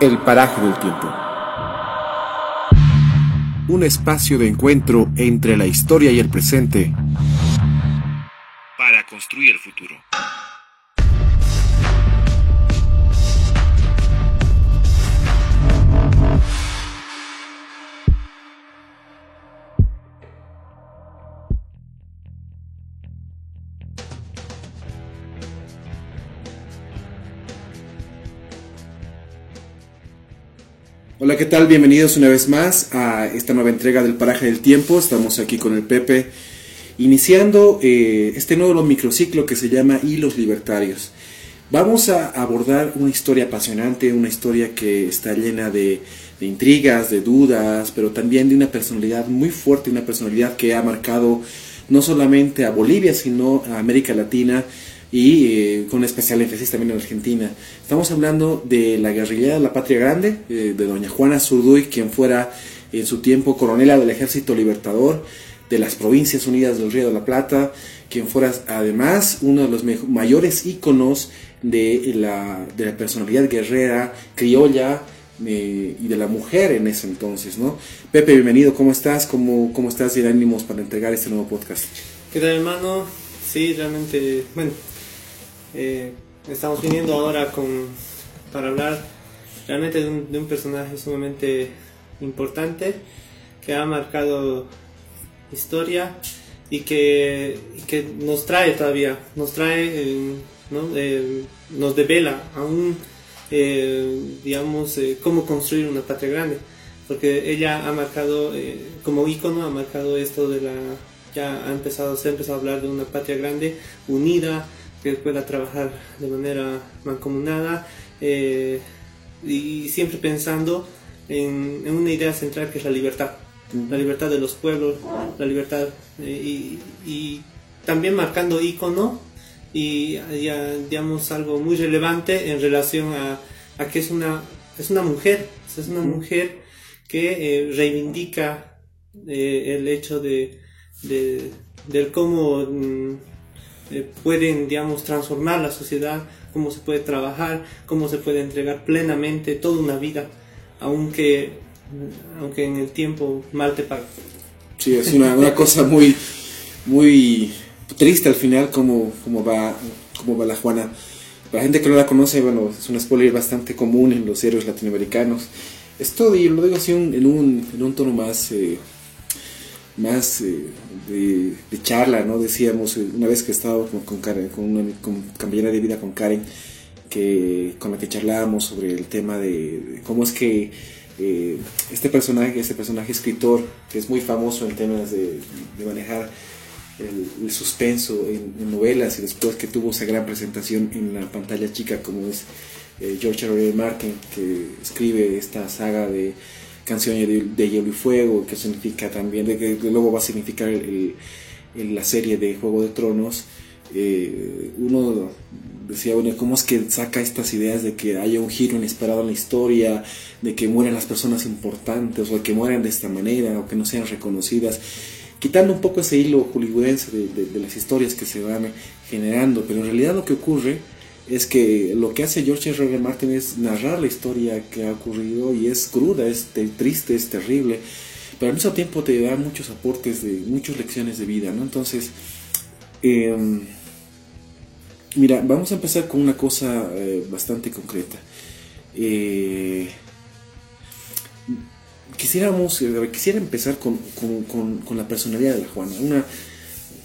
El paraje del tiempo. Un espacio de encuentro entre la historia y el presente para construir el futuro. Hola, ¿qué tal? Bienvenidos una vez más a esta nueva entrega del Paraje del Tiempo. Estamos aquí con el Pepe, iniciando eh, este nuevo microciclo que se llama Hilos Libertarios. Vamos a abordar una historia apasionante, una historia que está llena de, de intrigas, de dudas, pero también de una personalidad muy fuerte, una personalidad que ha marcado no solamente a Bolivia, sino a América Latina y eh, con especial énfasis también en Argentina. Estamos hablando de la guerrilla de la Patria Grande, eh, de doña Juana Zurduy, quien fuera en su tiempo coronela del Ejército Libertador de las Provincias Unidas del Río de la Plata, quien fuera además uno de los mayores íconos de la, de la personalidad guerrera, criolla, eh, y de la mujer en ese entonces, ¿no? Pepe, bienvenido, ¿cómo estás? ¿Cómo, cómo estás y ánimos para entregar este nuevo podcast? ¿Qué tal, hermano? Sí, realmente, bueno, eh, estamos viniendo ahora con, para hablar realmente de un, de un, personaje sumamente importante que ha marcado historia y que, que nos trae todavía, nos trae, eh, ¿no? eh, nos devela aún, eh, digamos, cómo construir una patria grande. Porque ella ha marcado, como ícono, ha marcado esto de la, ya ha empezado, se ha empezado a hablar de una patria grande, unida, que pueda trabajar de manera mancomunada eh, y siempre pensando en, en, una idea central que es la libertad, la libertad de los pueblos, la libertad eh, y, y, también marcando ícono y ya, digamos algo muy relevante en relación a, a, que es una, es una mujer, es una mujer que eh, reivindica el hecho de, de del cómo mm, eh, pueden, digamos, transformar la sociedad, cómo se puede trabajar, cómo se puede entregar plenamente toda una vida, aunque, aunque en el tiempo mal te paga. Sí, es una, una cosa muy, muy triste al final como, como, va, como va la Juana. La gente que no la conoce, bueno, es un spoiler bastante común en los héroes latinoamericanos. Esto, y lo digo así en, un, en un tono más... Eh, más eh, de, de, charla, ¿no? Decíamos, eh, una vez que estábamos con, Karen, con una con compañera de vida con Karen, que, con la que charlábamos sobre el tema de, cómo es que eh, este personaje, este personaje escritor, que es muy famoso en temas de, manejar el, suspenso en, en, novelas y después que tuvo esa gran presentación en la pantalla chica como es eh, George R. R. Martin, que escribe esta saga de canciones de, Hielo y Fuego, que significa también, de que luego va a significar el, la serie de Juego de Tronos, eh, uno decía, bueno, ¿cómo es que saca estas ideas de que haya un giro inesperado en la historia, de que mueran las personas importantes, o que mueran de esta manera, o que no sean reconocidas? Quitando un poco ese hilo hollywoodense de, de, de las historias que se van generando, pero en realidad lo que ocurre es que lo que hace George R. R. Martin es narrar la historia que ha ocurrido y es cruda, es triste, es terrible, pero al mismo tiempo te da muchos aportes de muchas lecciones de vida, ¿no? Entonces, eh, mira, vamos a empezar con una cosa eh, bastante concreta. Eh, quisiéramos, quisiera empezar con, con, con, con, la personalidad de la Juana, una,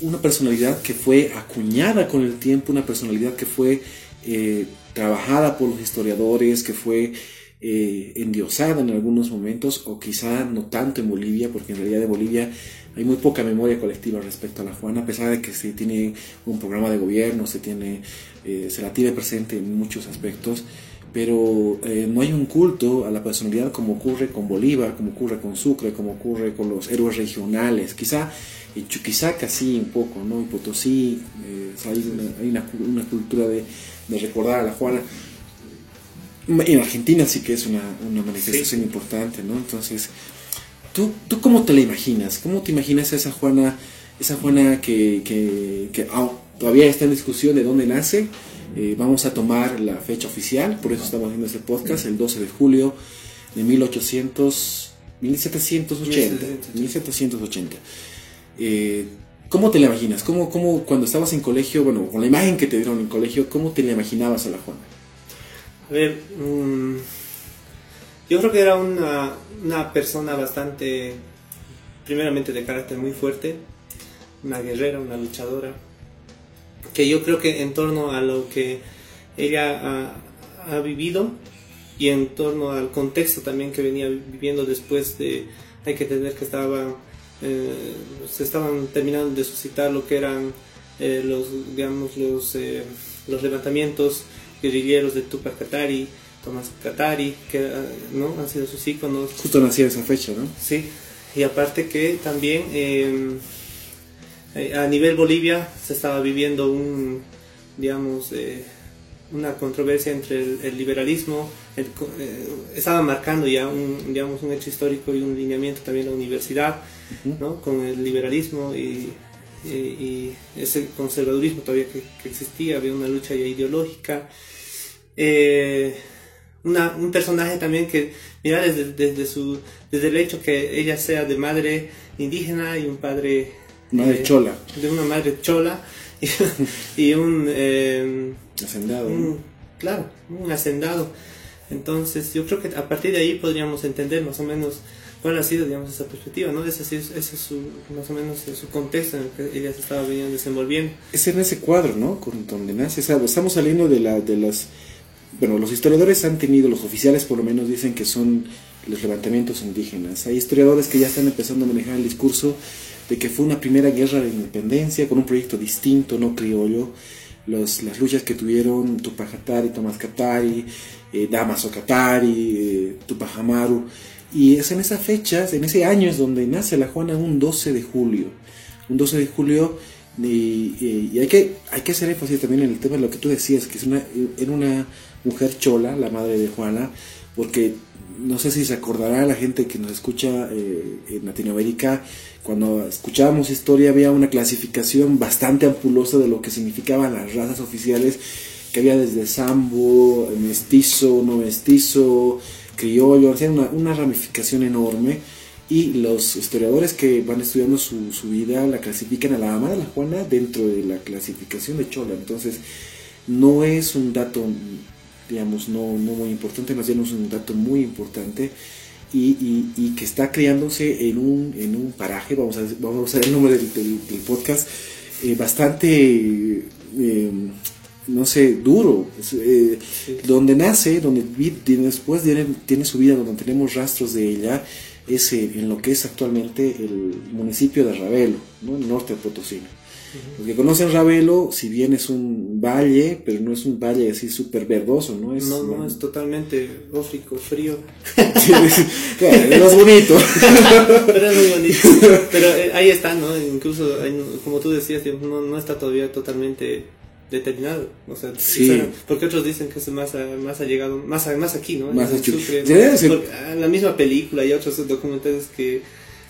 una personalidad que fue acuñada con el tiempo, una personalidad que fue eh, trabajada por los historiadores, que fue eh, endiosada en algunos momentos, o quizá no tanto en Bolivia, porque en realidad en Bolivia hay muy poca memoria colectiva respecto a la Juana, a pesar de que se tiene un programa de gobierno, se, tiene, eh, se la tiene presente en muchos aspectos, pero eh, no hay un culto a la personalidad como ocurre con Bolívar, como ocurre con Sucre, como ocurre con los héroes regionales, quizá en Chuquisaca sí un poco, ¿no? En Potosí eh, hay, una, hay una, una cultura de de recordar a la Juana. En Argentina sí que es una, una manifestación sí. importante, ¿no? Entonces, ¿tú, ¿tú cómo te la imaginas? ¿Cómo te imaginas a esa Juana, esa Juana que, que, que oh, todavía está en discusión de dónde nace, Eh, vamos a tomar la fecha oficial, por eso estamos haciendo este podcast, el 12 de julio de 1800, 1780. 1780. Eh, ¿Cómo te la imaginas? ¿Cómo, ¿Cómo, cuando estabas en colegio, bueno, con la imagen que te dieron en colegio, cómo te la imaginabas a la Juana? A ver, mm, yo creo que era una, una persona bastante, primeramente de carácter muy fuerte, una guerrera, una luchadora, que yo creo que en torno a lo que ella ha, vivido y en torno al contexto también que venía viviendo después de, hay que entender que estaba, eh, se estaban terminando de suscitar lo que eran eh, los, digamos, los, eh, los levantamientos guerrilleros de Tupac Katari, Tomás Katari, que ¿no? han sido sus íconos. Justo nacía esa fecha, ¿no? Sí, y aparte que también eh, a nivel Bolivia se estaba viviendo un, digamos, eh, una controversia entre el, liberalismo, eh, estaba marcando ya un, digamos, un hecho histórico y un lineamiento también la universidad, ¿no? con el liberalismo y, ese conservadurismo todavía que, existía, había una lucha ya ideológica. un personaje también que, mira, desde, desde, su, desde el hecho que ella sea de madre indígena y un padre Madre eh, chola. De una madre chola y, un... Eh, hacendado. claro, un hacendado. Entonces yo creo que a partir de ahí podríamos entender más o menos cuál ha sido, digamos, esa perspectiva, ¿no? Ese, ese es su, más o menos su contexto en el que ella se estaba desenvolviendo. Es en ese cuadro, ¿no? Con donde nace, estamos saliendo de, la, de las... Bueno, los historiadores han tenido, los oficiales por lo menos dicen que son los levantamientos indígenas. Hay historiadores que ya están empezando a manejar el discurso de que fue una primera guerra de independencia con un proyecto distinto, no criollo. Los, las luchas que tuvieron Tupac Katari, Tomás Katari, eh, Damaso Katari, eh, Tupac Amaru. Y es en esas fechas, en ese año es donde nace la Juana, un 12 de julio. Un 12 de julio, y, hay, que, hay que hacer énfasis también en el tema de lo que tú decías, que es una, era una mujer chola, la madre de Juana, porque no sé si se acordará la gente que nos escucha eh, en Latinoamérica, cuando escuchábamos historia había una clasificación bastante ampulosa de lo que significaban las razas oficiales, que había desde sambo, mestizo, no mestizo, criollo, hacían una, una, ramificación enorme y los historiadores que van estudiando su, su, vida la clasifican a la ama de la Juana dentro de la clasificación de Chola. Entonces, no es un dato digamos, no, no muy importante, más bien es un dato muy importante y, y, que está creándose en un, en un paraje, vamos a, vamos a usar el nombre del, del, podcast, eh, bastante, eh, no sé, duro, eh, donde nace, donde después tiene, tiene su vida, donde tenemos rastros de ella, es en lo que es actualmente el municipio de Ravelo, ¿no? el norte de Potosí. Los que conocen Ravelo, si bien es un valle, pero no es un valle así súper verdoso, ¿no? Es, no, no, es totalmente ófrico, frío. es bonito. pero es muy bonito. Pero eh, ahí está, ¿no? Incluso, como tú decías, no, no está todavía totalmente determinado. O sea, porque otros dicen que es más, más ha llegado, más, más aquí, ¿no? Más La misma película y otros documentales que,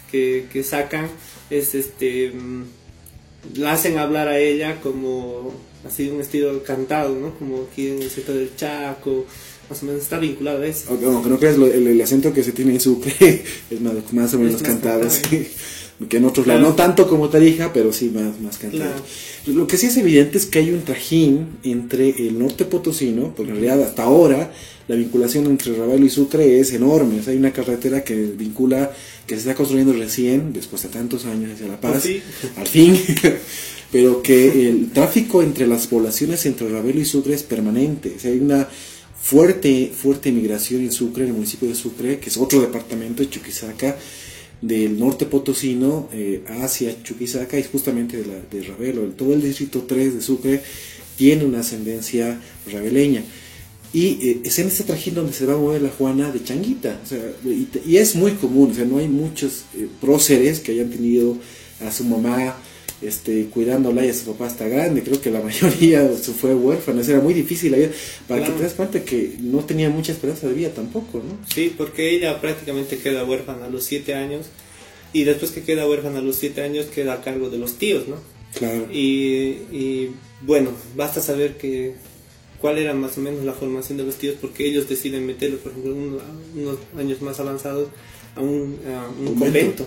que, que sacan es este mm, la hacen hablar a ella como así un estilo cantado, ¿no? Como aquí en el sector del Chaco, más o menos está vinculado a eso. Aunque no creas, el, acento que se tiene en Sucre es más, o menos cantado, sí. Que en otros lados, no tanto como Tarija, pero sí más, más cantado. Lo que sí es evidente es que hay un trajín entre el norte potosino, porque en realidad hasta ahora la vinculación entre Ravelo y Sucre es enorme. hay una carretera que vincula, que se está construyendo recién, después de tantos años hacia La Paz, al fin, pero que el tráfico entre las poblaciones entre Ravelo y Sucre es permanente. hay una fuerte, fuerte migración en Sucre, en el municipio de Sucre, que es otro departamento de Chuquisaca, del norte potosino eh, hacia Chuquisaca y justamente de, la, de Ravelo. Todo el distrito 3 de Sucre tiene una ascendencia raveleña. Y eh, es en este trajín donde se va a mover la Juana de Changuita. Sea, y, es muy común, o sea, no hay muchos eh, próceres que hayan tenido a su mamá este, cuidándola y a su papá hasta grande. Creo que la mayoría se fue huérfana. Era muy difícil la vida. Para que te das cuenta que no tenía mucha esperanza de vida tampoco, ¿no? Sí, porque ella prácticamente queda huérfana a los siete años. Y después que queda huérfana a los siete años, queda a cargo de los tíos, ¿no? Claro. Y, y bueno, basta saber que cuál era más o menos la formación de los tíos, porque ellos deciden meterlo, por ejemplo, unos, años más avanzados a un, convento,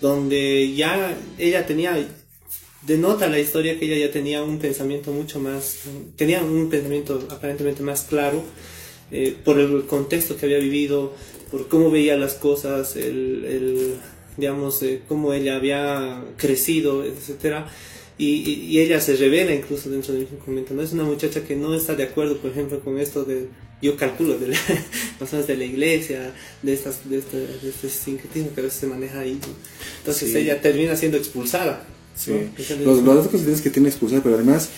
donde ya ella tenía, denota la historia que ella ya tenía un pensamiento mucho más, tenía un pensamiento aparentemente más claro eh, por el contexto que había vivido, por cómo veía las cosas, el, digamos, eh, cómo ella había crecido, etcétera y, ella se revela incluso dentro del mismo convento. ¿no? Es una muchacha que no está de acuerdo, por ejemplo, con esto de, yo calculo, de la, de la iglesia, de, estas, de, este, de este sincretismo que a veces se maneja ahí. Entonces ella termina siendo expulsada. Sí. Los, los datos que tiene expulsada, pero además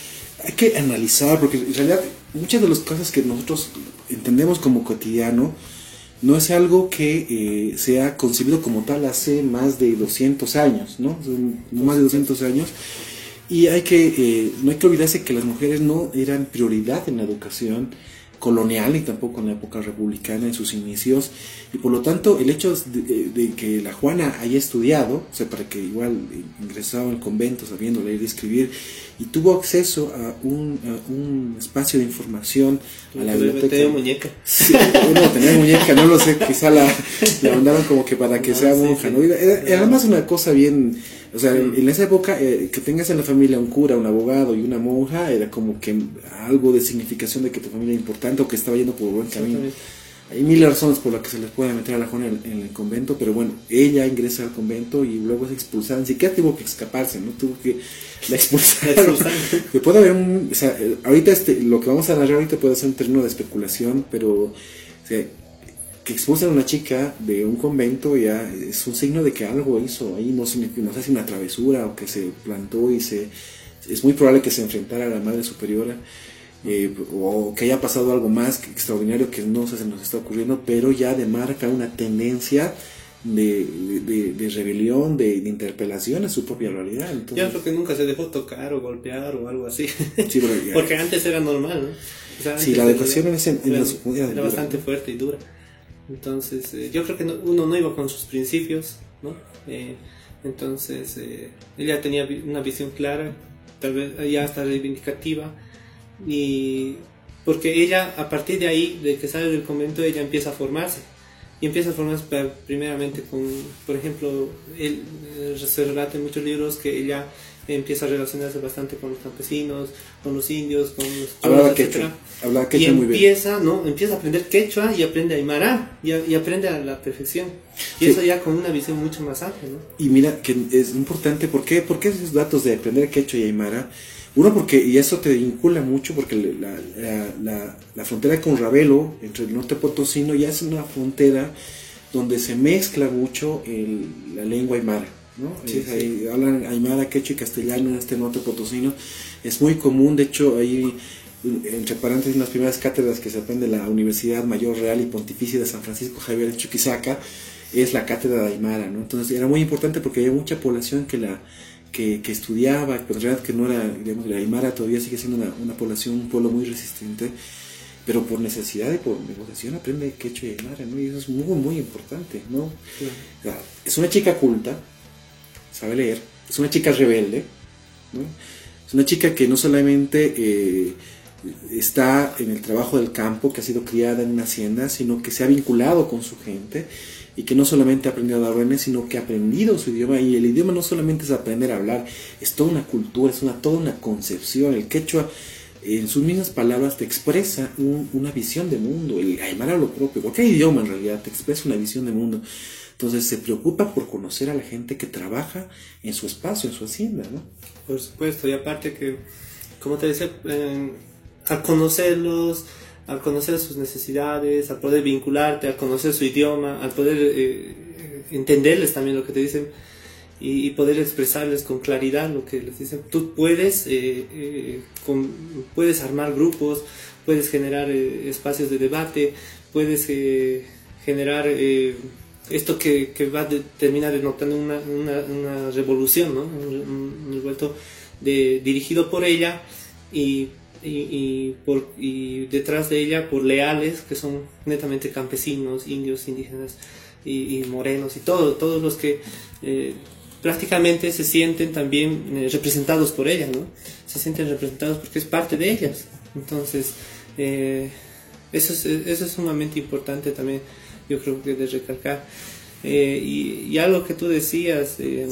hay que analizar, porque en realidad muchas de las cosas que nosotros entendemos como cotidiano, no es algo que eh, sea concebido como tal hace más de 200 años, ¿no? Más de 200 años. Y hay que, eh, no hay que olvidarse que las mujeres no eran prioridad en la educación colonial y tampoco en la época republicana en sus inicios. Y por lo tanto el hecho de, que la Juana haya estudiado, o sea, para que igual ingresaba al convento sabiendo leer y escribir y tuvo acceso a un, un espacio de información a la biblioteca. Tenía muñeca. Sí, bueno, tenía muñeca, no lo sé, quizá la, la mandaron como que para que sea monja, ¿no? Era, era, más una cosa bien o sea, en, esa época, eh, que tengas en la familia un cura, un abogado y una monja, era como que algo de significación de que tu familia era importante o que estaba yendo por buen camino. Hay mil razones por las que se les puede meter a la joven en, el convento, pero bueno, ella ingresa al convento y luego es expulsada. Ni siquiera tuvo que escaparse, ¿no? Tuvo que la expulsar. puede haber un. O sea, eh, ahorita este, lo que vamos a narrar ahorita puede ser un término de especulación, pero. O sea, que expulsan a una chica de un convento ya es un signo de que algo hizo ahí, no, no sé si una travesura o que se plantó y se... Es muy probable que se enfrentara a la madre superiora eh, o que haya pasado algo más extraordinario que no se nos está ocurriendo, pero ya demarca una tendencia de, de, rebelión, de, interpelación a su propia realidad. Entonces, Yo creo que nunca se dejó tocar o golpear o algo así. Porque antes era normal, ¿no? sí, la educación era bastante fuerte y dura. Entonces, eh, yo creo que uno no iba con sus principios, ¿no? Eh, entonces, eh, ella tenía una visión clara, tal vez ya hasta reivindicativa, y porque ella, a partir de ahí, de que sale del convento, ella empieza a formarse. Y empieza a formarse primeramente con, por ejemplo, él, se relata en muchos libros que ella empieza a relacionarse bastante con los campesinos, con los indios, con los hablaba quechua, hablaba quechua y muy empieza, ¿no? Empieza a aprender quechua y aprende aymara y, y aprende a la perfección. Y eso ya con una visión mucho más amplia, ¿no? Y mira que es importante, ¿por qué, ¿por qué esos datos de aprender quechua y aymara? Uno, porque, y eso te vincula mucho, porque la, la, la, frontera con Ravelo, entre el norte potosino, ya es una frontera donde se mezcla mucho el, la lengua aymara. ¿no? hablan aymara, quechua y castellano en este norte potosino. Es muy común, de hecho, ahí entre paréntesis, las primeras cátedras que se aprende en la Universidad Mayor Real y Pontificia de San Francisco Javier Chuquisaca es la cátedra de Aymara, ¿no? Entonces era muy importante porque había mucha población que la que, que estudiaba, en realidad que no era, digamos, la Aymara todavía sigue siendo una, una, población, un pueblo muy resistente, pero por necesidad y por negociación aprende quechua y Aymara, ¿no? Y eso es muy, muy importante, ¿no? es una chica culta, sabe leer, es una chica rebelde, es una chica que no solamente eh, está en el trabajo del campo, que ha sido criada en una hacienda, sino que se ha vinculado con su gente y que no solamente ha aprendido a dar sino que ha aprendido su idioma. Y el idioma no solamente es aprender a hablar, es toda una cultura, es una, toda una concepción. El quechua, en sus mismas palabras, te expresa una visión de mundo. El aymara lo propio, cualquier idioma en realidad te expresa una visión de mundo. Entonces se preocupa por conocer a la gente que trabaja en su espacio, en su hacienda, ¿no? Por supuesto, y aparte que, como te decía, al conocerlos, al conocer sus necesidades, al poder vincularte, al conocer su idioma, al poder eh, entenderles también lo que te dicen y, poder expresarles con claridad lo que les dicen, tú puedes, eh, eh, puedes armar grupos, puedes generar espacios de debate, puedes generar esto que, que, va a terminar denotando una, una, una revolución, ¿no? un, revuelto de, dirigido por ella y, y, y, por, y detrás de ella por leales que son netamente campesinos, indios, indígenas y, morenos y todo, todos los que eh, prácticamente se sienten también eh, representados por ella, ¿no? Se sienten representados porque es parte de ellas, Entonces, eh, eso, es, eso es sumamente importante también, yo creo que de recalcar. Eh, y, y, algo que tú decías, eh,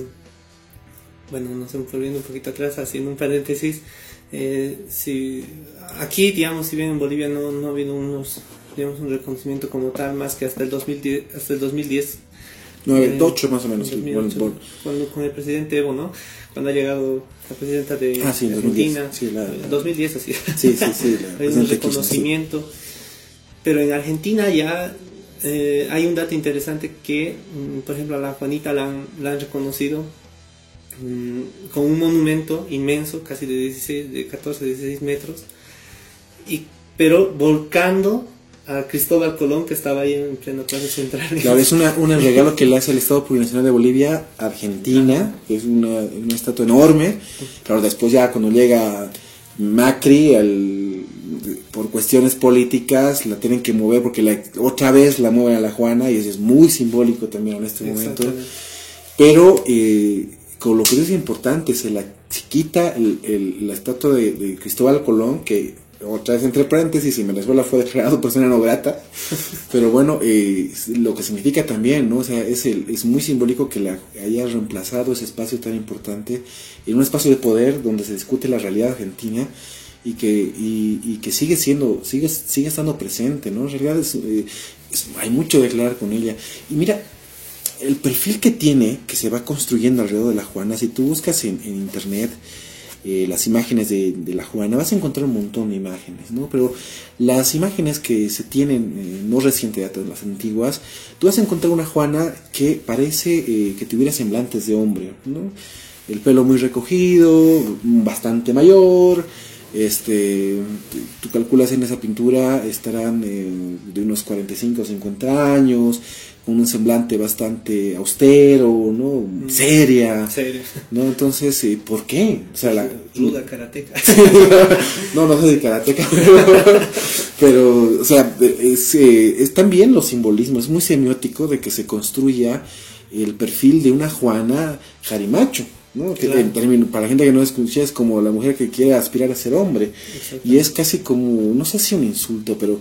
bueno, nos estamos volviendo un poquito atrás, haciendo un paréntesis, si aquí, digamos, si bien en Bolivia no, no ha habido unos, digamos, un reconocimiento como tal, más que hasta el 2010, hasta el 2010 no, eh, ocho más o menos. cuando, con el presidente Evo, ¿no? Cuando ha llegado la presidenta de ah, sí, Argentina. 2010, sí, la, 2010 así. Sí, sí, sí. hay un reconocimiento. Pero en Argentina ya eh, hay un dato interesante que, mm, por ejemplo, a la Juanita la han, la han reconocido con un monumento inmenso, casi de, 16, de 14, 16 metros, y, pero volcando a Cristóbal Colón que estaba ahí en pleno Plaza Central. Claro, es una, un regalo que le hace el Estado Plurinacional de Bolivia a Argentina, que es una, una estatua enorme. Claro, después ya cuando llega Macri, el, por cuestiones políticas, la tienen que mover porque la, otra vez la mueven a la Juana y eso es muy simbólico también en este momento. Pero eh, con lo que es importante, se la quita el, el, la estatua de, de Cristóbal Colón, que otra vez entre paréntesis, y Venezuela fue declarado persona no grata, pero bueno, eh, lo que significa también, ¿no? O sea, es, el, es muy simbólico que la haya reemplazado ese espacio tan importante en un espacio de poder donde se discute la realidad argentina y que, y, que sigue siendo, sigue, sigue estando presente, ¿no? En realidad eh, hay mucho de declarar con ella. Y mira, el perfil que tiene, que se va construyendo alrededor de la Juana, si tú buscas en, en internet, eh, las imágenes de, la Juana, vas a encontrar un montón de imágenes, ¿no? Pero las imágenes que se tienen, eh, no recientes, las antiguas, tú vas a encontrar una Juana que parece eh, que tuviera semblantes de hombre, ¿no? El pelo muy recogido, bastante mayor, este, tú calculas en esa pintura estarán de unos 45 o 50 años, con un semblante bastante austero, ¿no? Mm. Seria. ¿No? Entonces, eh, ¿por qué? O sea, la... Ruda karateca. no, no soy de karateca, pero, o sea, es, eh, es también los simbolismos, es muy semiótico de que se construya el perfil de una Juana Jarimacho. ¿No? Que en términos, para la gente que no escucha es como la mujer que quiere aspirar a ser hombre. Y es casi como no sé si un insulto pero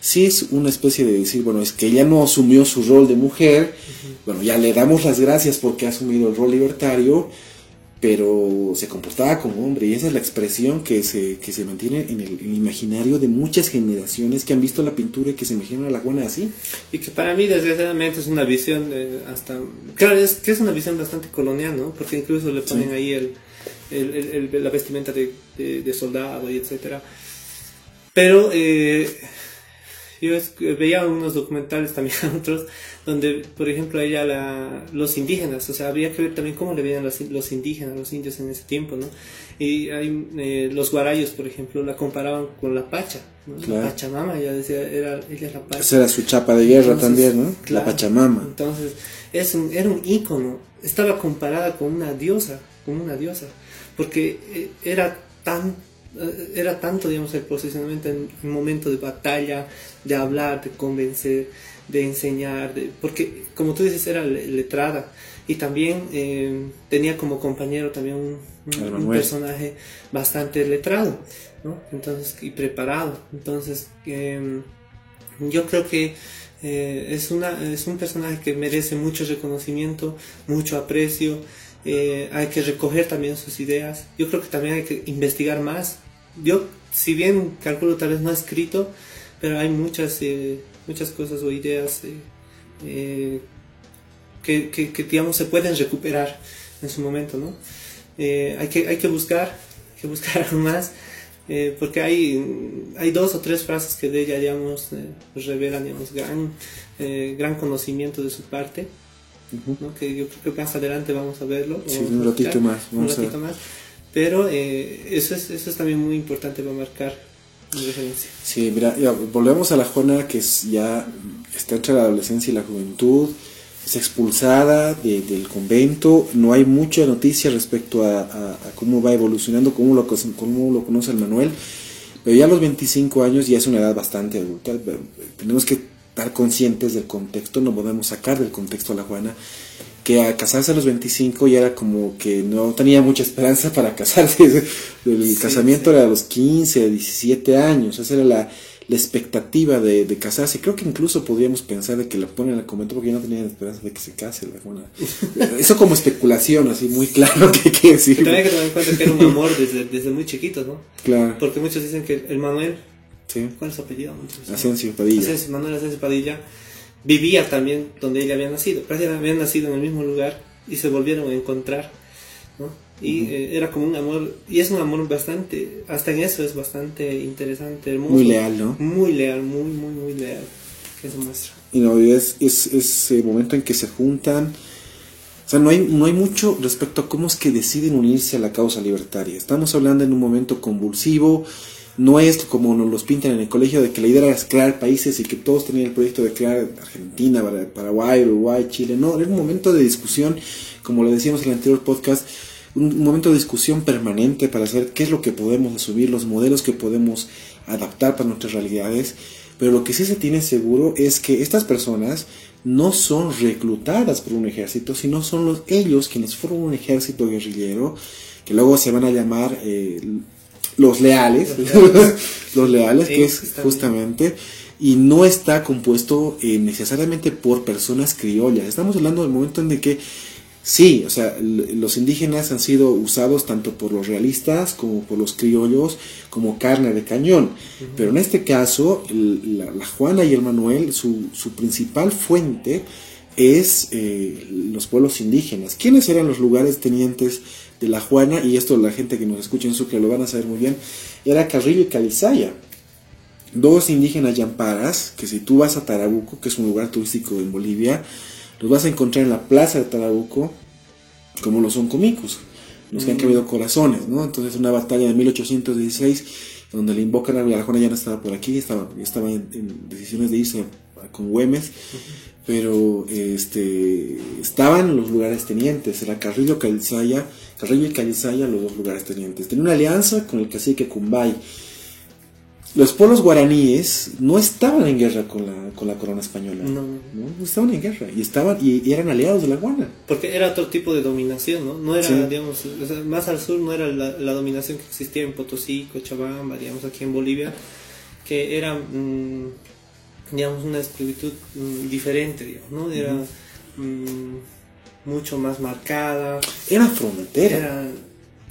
sí es una especie de decir, bueno, es que ella no asumió su rol de mujer, bueno, ya le damos las gracias porque ha asumido el rol libertario, pero se comportaba como hombre y esa es la expresión que se, que se mantiene en el, imaginario de muchas generaciones que han visto la pintura y que se imaginan a la buena así. Y que para mí desgraciadamente es una visión de hasta... Claro, es que es una visión bastante colonial, ¿no? Porque incluso le ponen ahí el, el, la vestimenta de, de, soldado y etcétera. Pero... Eh, yo veía unos documentales también otros donde por ejemplo ella la, los indígenas o sea había que ver también cómo le veían los, los indígenas los indios en ese tiempo no y hay eh, los guarayos por ejemplo la comparaban con la pacha la pachamama ella decía era ella la pacha. Esa era su chapa de guerra también no la pachamama. Entonces es un, era un ícono estaba comparada con una diosa con una diosa porque eh, era tan era tanto, digamos, el posicionamiento en un momento de batalla, de hablar, de convencer, de enseñar, porque como tú dices, era letrada y también eh, tenía como compañero también un, personaje bastante letrado, ¿no? Entonces, y preparado. Entonces, em, yo creo que eh, es, una, es un personaje que merece mucho reconocimiento, mucho aprecio. hay que recoger también sus ideas. Yo creo que también hay que investigar más yo, si bien calculo tal vez no ha escrito, pero hay muchas, eh, muchas cosas o ideas eh, eh, que, que, digamos, se pueden recuperar en su momento, ¿no? hay, que, hay que buscar, hay que buscar más, porque hay, hay dos o tres frases que de ella, digamos, revelan, digamos, gran, gran conocimiento de su parte, que yo creo que más adelante vamos a verlo. Sí, un ratito más. un ratito más pero eh, eso, es, eso es también muy importante para marcar mi referencia. Sí, mira, volvemos a la Jona que es ya está entre la adolescencia y la juventud, es expulsada del convento, no hay mucha noticia respecto a, cómo va evolucionando, cómo lo, cómo lo conoce el Manuel, pero ya a los 25 años ya es una edad bastante adulta, tenemos que estar conscientes del contexto, no podemos sacar del contexto a la Juana, que a casarse a los 25 ya era como que no tenía mucha esperanza para casarse. El casamiento era a los 15, 17 años, esa era la, la expectativa de, de, casarse. Creo que incluso podríamos pensar de que la ponen en el comentario porque no tenían esperanza de que se case. Eso como especulación, así muy claro que hay que decir. También hay que tener en cuenta que era un amor desde, desde muy chiquito, ¿no? Claro. Porque muchos dicen que el Manuel, Sí. ¿cuál es su apellido? Asensio Padilla. Asensio, Manuel Asensio Padilla vivía también donde ella había nacido. Prácticamente habían nacido en el mismo lugar y se volvieron a encontrar. ¿no? Y eh, era como un amor, y es un amor bastante, hasta en eso es bastante interesante, hermoso. Muy leal, ¿no? Muy leal, muy, muy, muy leal. Que se muestra. Y no, y es, es ese momento en que se juntan. O sea, no hay, no hay mucho respecto a cómo es que deciden unirse a la causa libertaria. Estamos hablando en un momento convulsivo. No es como nos los pintan en el colegio de que la idea era crear países y que todos tenían el proyecto de crear Argentina, Para- Paraguay, Uruguay, Chile. No, era un momento de discusión, como lo decíamos en el anterior podcast, un, un momento de discusión permanente para saber qué es lo que podemos asumir, los modelos que podemos adaptar para nuestras realidades. Pero lo que sí se tiene seguro es que estas personas no son reclutadas por un ejército, sino son los, ellos quienes forman un ejército guerrillero, que luego se van a llamar eh, los leales, los leales, que es justamente, y no está compuesto eh, necesariamente por personas criollas. Estamos hablando del momento en de que Sí, o sea, los indígenas han sido usados tanto por los realistas como por los criollos como carne de cañón. Pero en este caso, el- la, la Juana y el Manuel, su, su principal fuente es eh, los pueblos indígenas. ¿Quiénes eran los lugares tenientes de la Juana? Y esto la gente que nos escucha en Sucre lo van a saber muy bien. Era Carrillo y Calizaya. Dos indígenas yamparas, que si tú vas a Tarabuco, que es un lugar turístico en Bolivia, los vas a encontrar en la plaza de Tarabuco, como lo son comicos, los que han cabido corazones, ¿no? Entonces una batalla de 1816, donde le invocan a la Juana ya no estaba por aquí, estaba, estaba en, en decisiones de irse con Güemes, pero este estaban los lugares tenientes, era Carrillo, Calizaya, Carrillo y Calizaya los dos lugares tenientes. Tenía una alianza con el cacique Cumbay. Los pueblos guaraníes no estaban en guerra con la, con la corona española. No. ¿no? Estaban en guerra y estaban y, y eran aliados de la Guana. Porque era otro tipo de dominación, ¿no? No era, Sí. digamos, o sea, más al sur no era la, la dominación que existía en Potosí, Cochabamba, digamos, aquí en Bolivia, que era, mm, digamos, una esclavitud mm, diferente, digamos, ¿no? Era mm, mucho más marcada, Era frontera. era,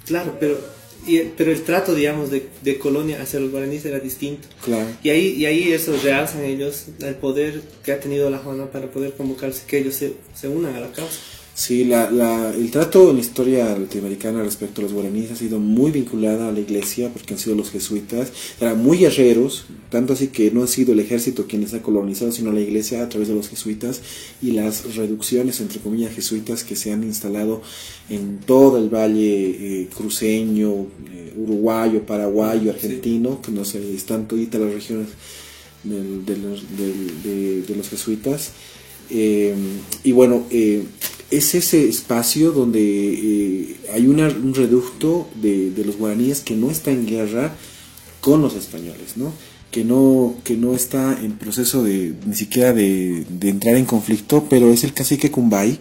claro, pero, y, pero el trato, digamos, de, de colonia hacia los guaraníes era distinto. Claro. Y ahí, y ahí eso realzan ellos el poder que ha tenido la Juana para poder convocarse, que ellos se, se unan a la causa. Sí, la, la, el trato en la historia latinoamericana respecto a los guaraníes ha sido muy vinculada a la iglesia porque han sido los jesuitas, eran muy guerreros, tanto así que no ha sido el ejército quien les ha colonizado, sino la iglesia a través de los jesuitas y las reducciones, entre comillas, jesuitas que se han instalado en todo el valle eh, cruceño, eh, uruguayo, paraguayo, argentino, que no sé, están toditas las regiones del- de, los, del- de- de los jesuitas. Eh, y bueno, eh, es ese espacio donde eh, hay una- un reducto de, de los guaraníes que no está en guerra con los españoles, ¿no? Que no, que no está en proceso de ni siquiera de, de entrar en conflicto, pero es el cacique Cumbay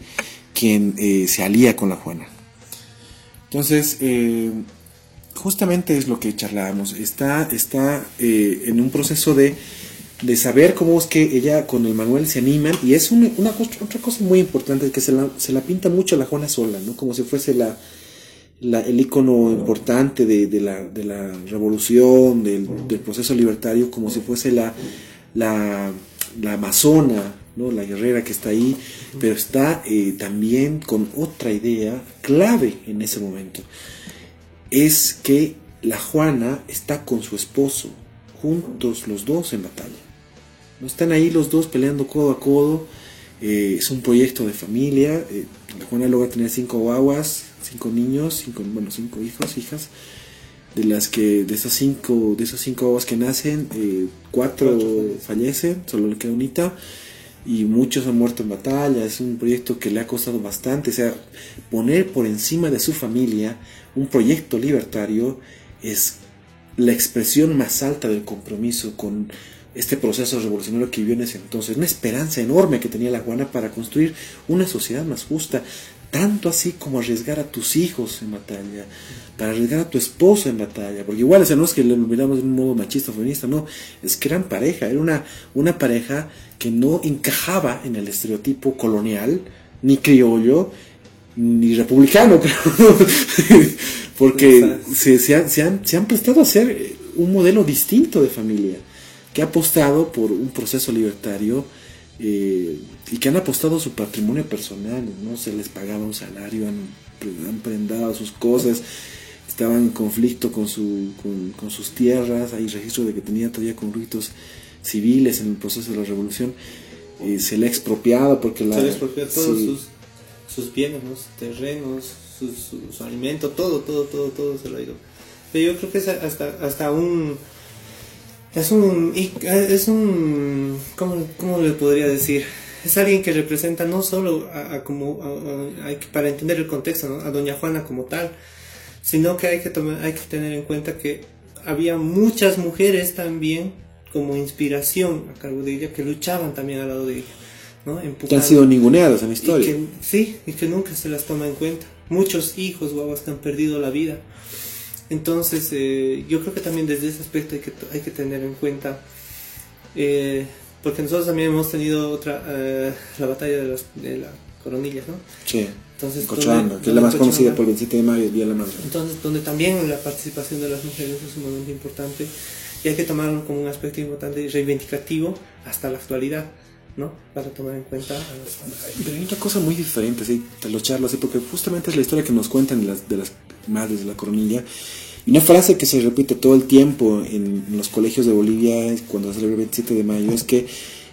quien eh, se alía con la Juana. Entonces, eh, justamente es lo que charlábamos. Está, está eh, en un proceso de, de saber cómo es que ella con el Manuel se animan. Y es una, una otra cosa muy importante que se la, se la pinta mucho a la Juana sola, ¿no? Como si fuese la, la- el icono importante de, de la, de la revolución, del, del proceso libertario, como si fuese la, la, la amazona, ¿no? la guerrera que está ahí, pero está eh, también con otra idea clave en ese momento. Es que la Juana está con su esposo, juntos los dos en batalla. No están ahí los dos peleando codo a codo. eh, es un proyecto de familia. eh, la Juana logra tener cinco guaguas, cinco niños, cinco, bueno, cinco hijos, hijas. De las que, de esas cinco, de esos cinco guaguas que nacen, eh, cuatro Cuatro fallecen, solo le queda unita. Y muchos han muerto en batalla. Es un proyecto que le ha costado bastante. O sea, poner por encima de su familia un proyecto libertario es la expresión más alta del compromiso con este proceso revolucionario que vivió en ese entonces, una esperanza enorme que tenía la Juana para construir una sociedad más justa, tanto así como arriesgar a tus hijos en batalla, para arriesgar a tu esposo en batalla, porque igual ese no es que lo miramos de un modo machista o feminista, no, es que eran pareja, era una, una pareja que no encajaba en el estereotipo colonial, ni criollo, ni republicano, porque se, se, han, se, han, se han prestado a ser un modelo distinto de familia, que ha apostado por un proceso libertario eh, y que han apostado su patrimonio personal, no se les pagaba un salario, han, han prendado sus cosas, estaban en conflicto con, su, con, sus tierras, hay registro de que tenía todavía conflictos civiles en el proceso de la revolución, eh, se le ha expropiado porque la... Se le expropiado todos sus, sus, bienes, terrenos, su, su, alimento, todo, todo, todo, todo se lo ha ido. Pero yo creo que es hasta, hasta un es un, es un, ¿cómo, ¿cómo, le podría decir? Es alguien que representa no solo a, como, para entender el contexto, a Doña Juana como tal, sino que hay que, tomar, hay que tener en cuenta que había muchas mujeres también como inspiración a cargo de ella que luchaban también al lado de ella. ¿no? que han sido ninguneadas en la historia. sí, y que nunca se las toma en cuenta. Muchos hijos guaguas que han perdido la vida entonces, eh, yo creo que también desde ese aspecto hay que, hay que tener en cuenta, eh, porque nosotros también hemos tenido otra, eh, la batalla de, las, de la coronilla, ¿no? Sí. Entonces, Cochabamba, que es la más conocida por el 27 de mayo, Día de la Madre. Entonces, donde también la participación de las mujeres es sumamente importante y hay que tomarlo como un aspecto importante y reivindicativo hasta la actualidad. ¿no? Para tomar en cuenta. Pero hay una cosa muy diferente, ¿sí? Te lo charlo así, porque justamente es la historia que nos cuentan de las, de las madres de la coronilla. Y una frase que se repite todo el tiempo en, los colegios de Bolivia cuando se celebra el 27 de mayo es que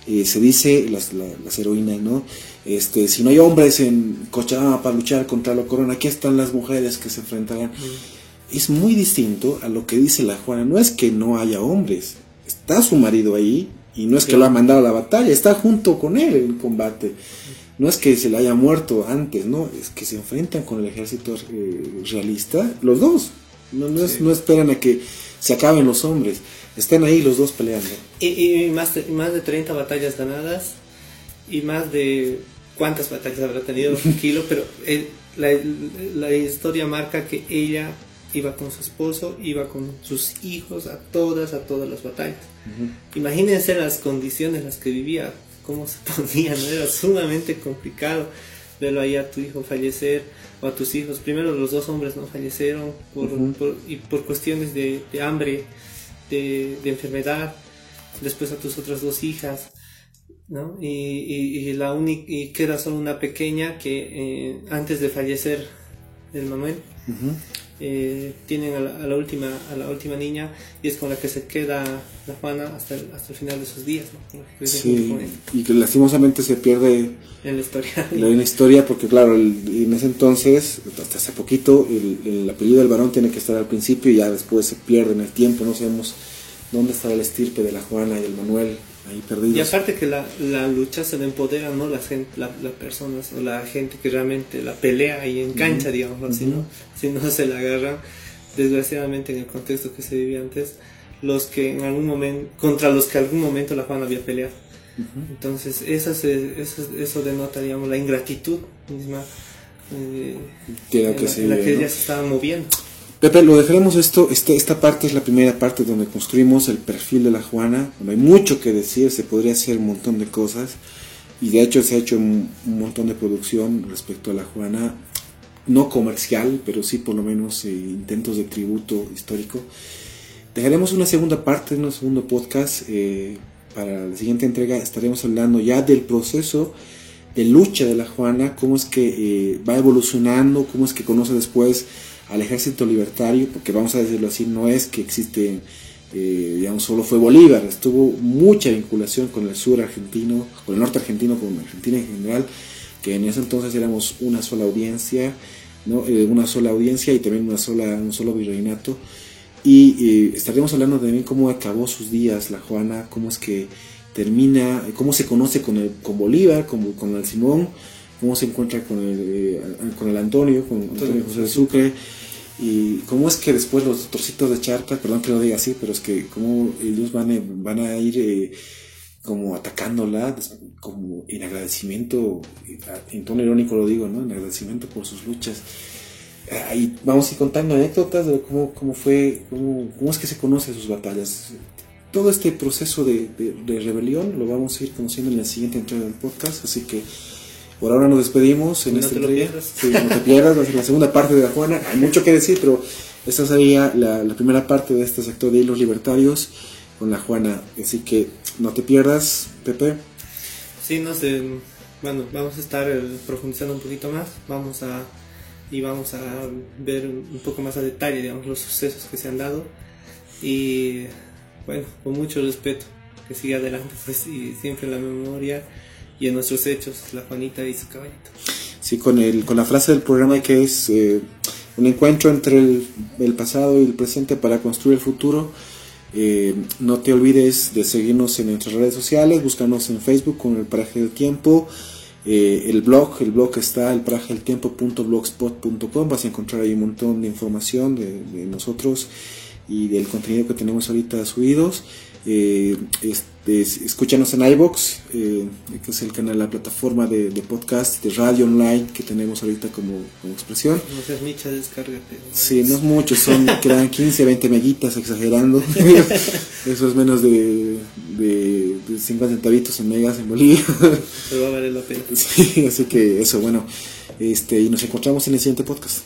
eh, se dice, las, las, heroínas, ¿no? Este, si no hay hombres en Cochabamba para luchar contra la corona, aquí están las mujeres que se enfrentarán. Mm. Es muy distinto a lo que dice la Juana. No es que no haya hombres, está su marido ahí, y no es que lo ha mandado a la batalla, está junto con él en combate. No es que se le haya muerto antes, no, es que se enfrentan con el ejército eh, realista, los dos. No, no, esperan a que se acaben los hombres, están ahí los dos peleando. Y, más, de, más de 30 batallas ganadas y más de cuántas batallas habrá tenido Kilo, pero la, la historia marca que ella iba con su esposo, iba con sus hijos a todas, a todas las batallas. Imagínense las condiciones en las que vivía, cómo se ponía, ¿no? era sumamente complicado verlo ahí a tu hijo fallecer o a tus hijos. Primero los dos hombres no fallecieron por, y por cuestiones de, hambre, de, enfermedad, después a tus otras dos hijas. ¿no? Y, y, la y queda solo una pequeña que eh, antes de fallecer el Manuel, eh, tienen a la, última a la última niña y es con la que se queda la Juana hasta el, hasta el final de sus días sí, y que lastimosamente se pierde en la historia. en la historia porque claro en ese entonces hasta hace poquito el, apellido del varón tiene que estar al principio y ya después se pierde en el tiempo no sabemos dónde está el estirpe de la Juana y el Manuel y aparte que la, la lucha se le empodera, ¿no? Las, las personas o la gente que realmente la pelea y en cancha, digamos así, ¿no? Si no se la agarran, desgraciadamente en el contexto que se vivía antes, los que en algún momento, contra los que en algún momento la Juan había peleado. Entonces, eso, eso, eso, denota, digamos, la ingratitud misma eh, que la, que ella se estaba moviendo. Pepe, lo dejaremos esto, este, esta parte es la primera parte donde construimos el perfil de la Juana, hay mucho que decir, se podría hacer un montón de cosas, y de hecho se ha hecho un, montón de producción respecto a la Juana, no comercial, pero sí por lo menos eh, intentos de tributo histórico. Dejaremos una segunda parte, un segundo podcast, eh, para la siguiente entrega. Estaremos hablando ya del proceso de lucha de la Juana, cómo es que eh, va evolucionando, cómo es que conoce después al ejército libertario, porque vamos a decirlo así, no es que existe, eh, digamos, solo fue Bolívar, estuvo mucha vinculación con el sur argentino, con el norte argentino, con Argentina en general, que en ese entonces éramos una sola audiencia, ¿no? Eh, una sola audiencia y también una sola, un solo virreinato. Y eh, estaremos hablando también cómo acabó sus días la Juana, cómo es que termina, cómo se conoce con, el, con Bolívar, con, con el Simón, cómo se encuentra con el, con el Antonio, con Antonio José de Sucre, Y cómo es que después los trocitos de charca, perdón que lo diga así, pero es que cómo ellos van, a- van a ir eh, como atacándola, como en agradecimiento, en tono irónico lo digo, ¿no? En agradecimiento por sus luchas. Ahí vamos a ir contando anécdotas de cómo, cómo fue, cómo, cómo es que se conocen sus batallas. Todo este proceso de, de- de rebelión lo vamos a ir conociendo en la siguiente entrega del podcast, así que por ahora nos despedimos en No esta te lo entrega. Sí, no te pierdas, va a ser la segunda parte de la Juana. Hay mucho que decir, pero esta sería la, la primera parte de este sector de hilos libertarios con la Juana. Así que no te pierdas, Pepe. Sí, no sé, bueno, vamos a estar eh, profundizando un poquito más, vamos a y vamos a ver un poco más a detalle, digamos, los sucesos que se han dado y bueno, con mucho respeto, que siga adelante, pues, y siempre en la memoria y en nuestros hechos, la Juanita y su caballito. Sí, con, el, con la frase del programa que es eh, un encuentro entre el, pasado y el presente para construir el futuro. Eh, no te olvides de seguirnos en nuestras redes sociales, buscarnos en Facebook con el paraje del tiempo, eh, el blog, el blog está el paraje del tiempo.blogspot.com, vas a encontrar ahí un montón de información de nosotros y del contenido que tenemos ahorita subidos. Eh, este, es- escúchanos en iBox, eh, que es el canal, la plataforma de, de podcast, de radio online que tenemos ahorita como, como expresión. No seas micha, descárgate. Sí, no es mucho, son quedan 15, 20 meguitas exagerando. Eso es menos de, de, de 50 centavitos en megas en Bolivia. Pero va a valer la pena. Sí, así que eso, bueno. Este, y nos encontramos en el siguiente podcast.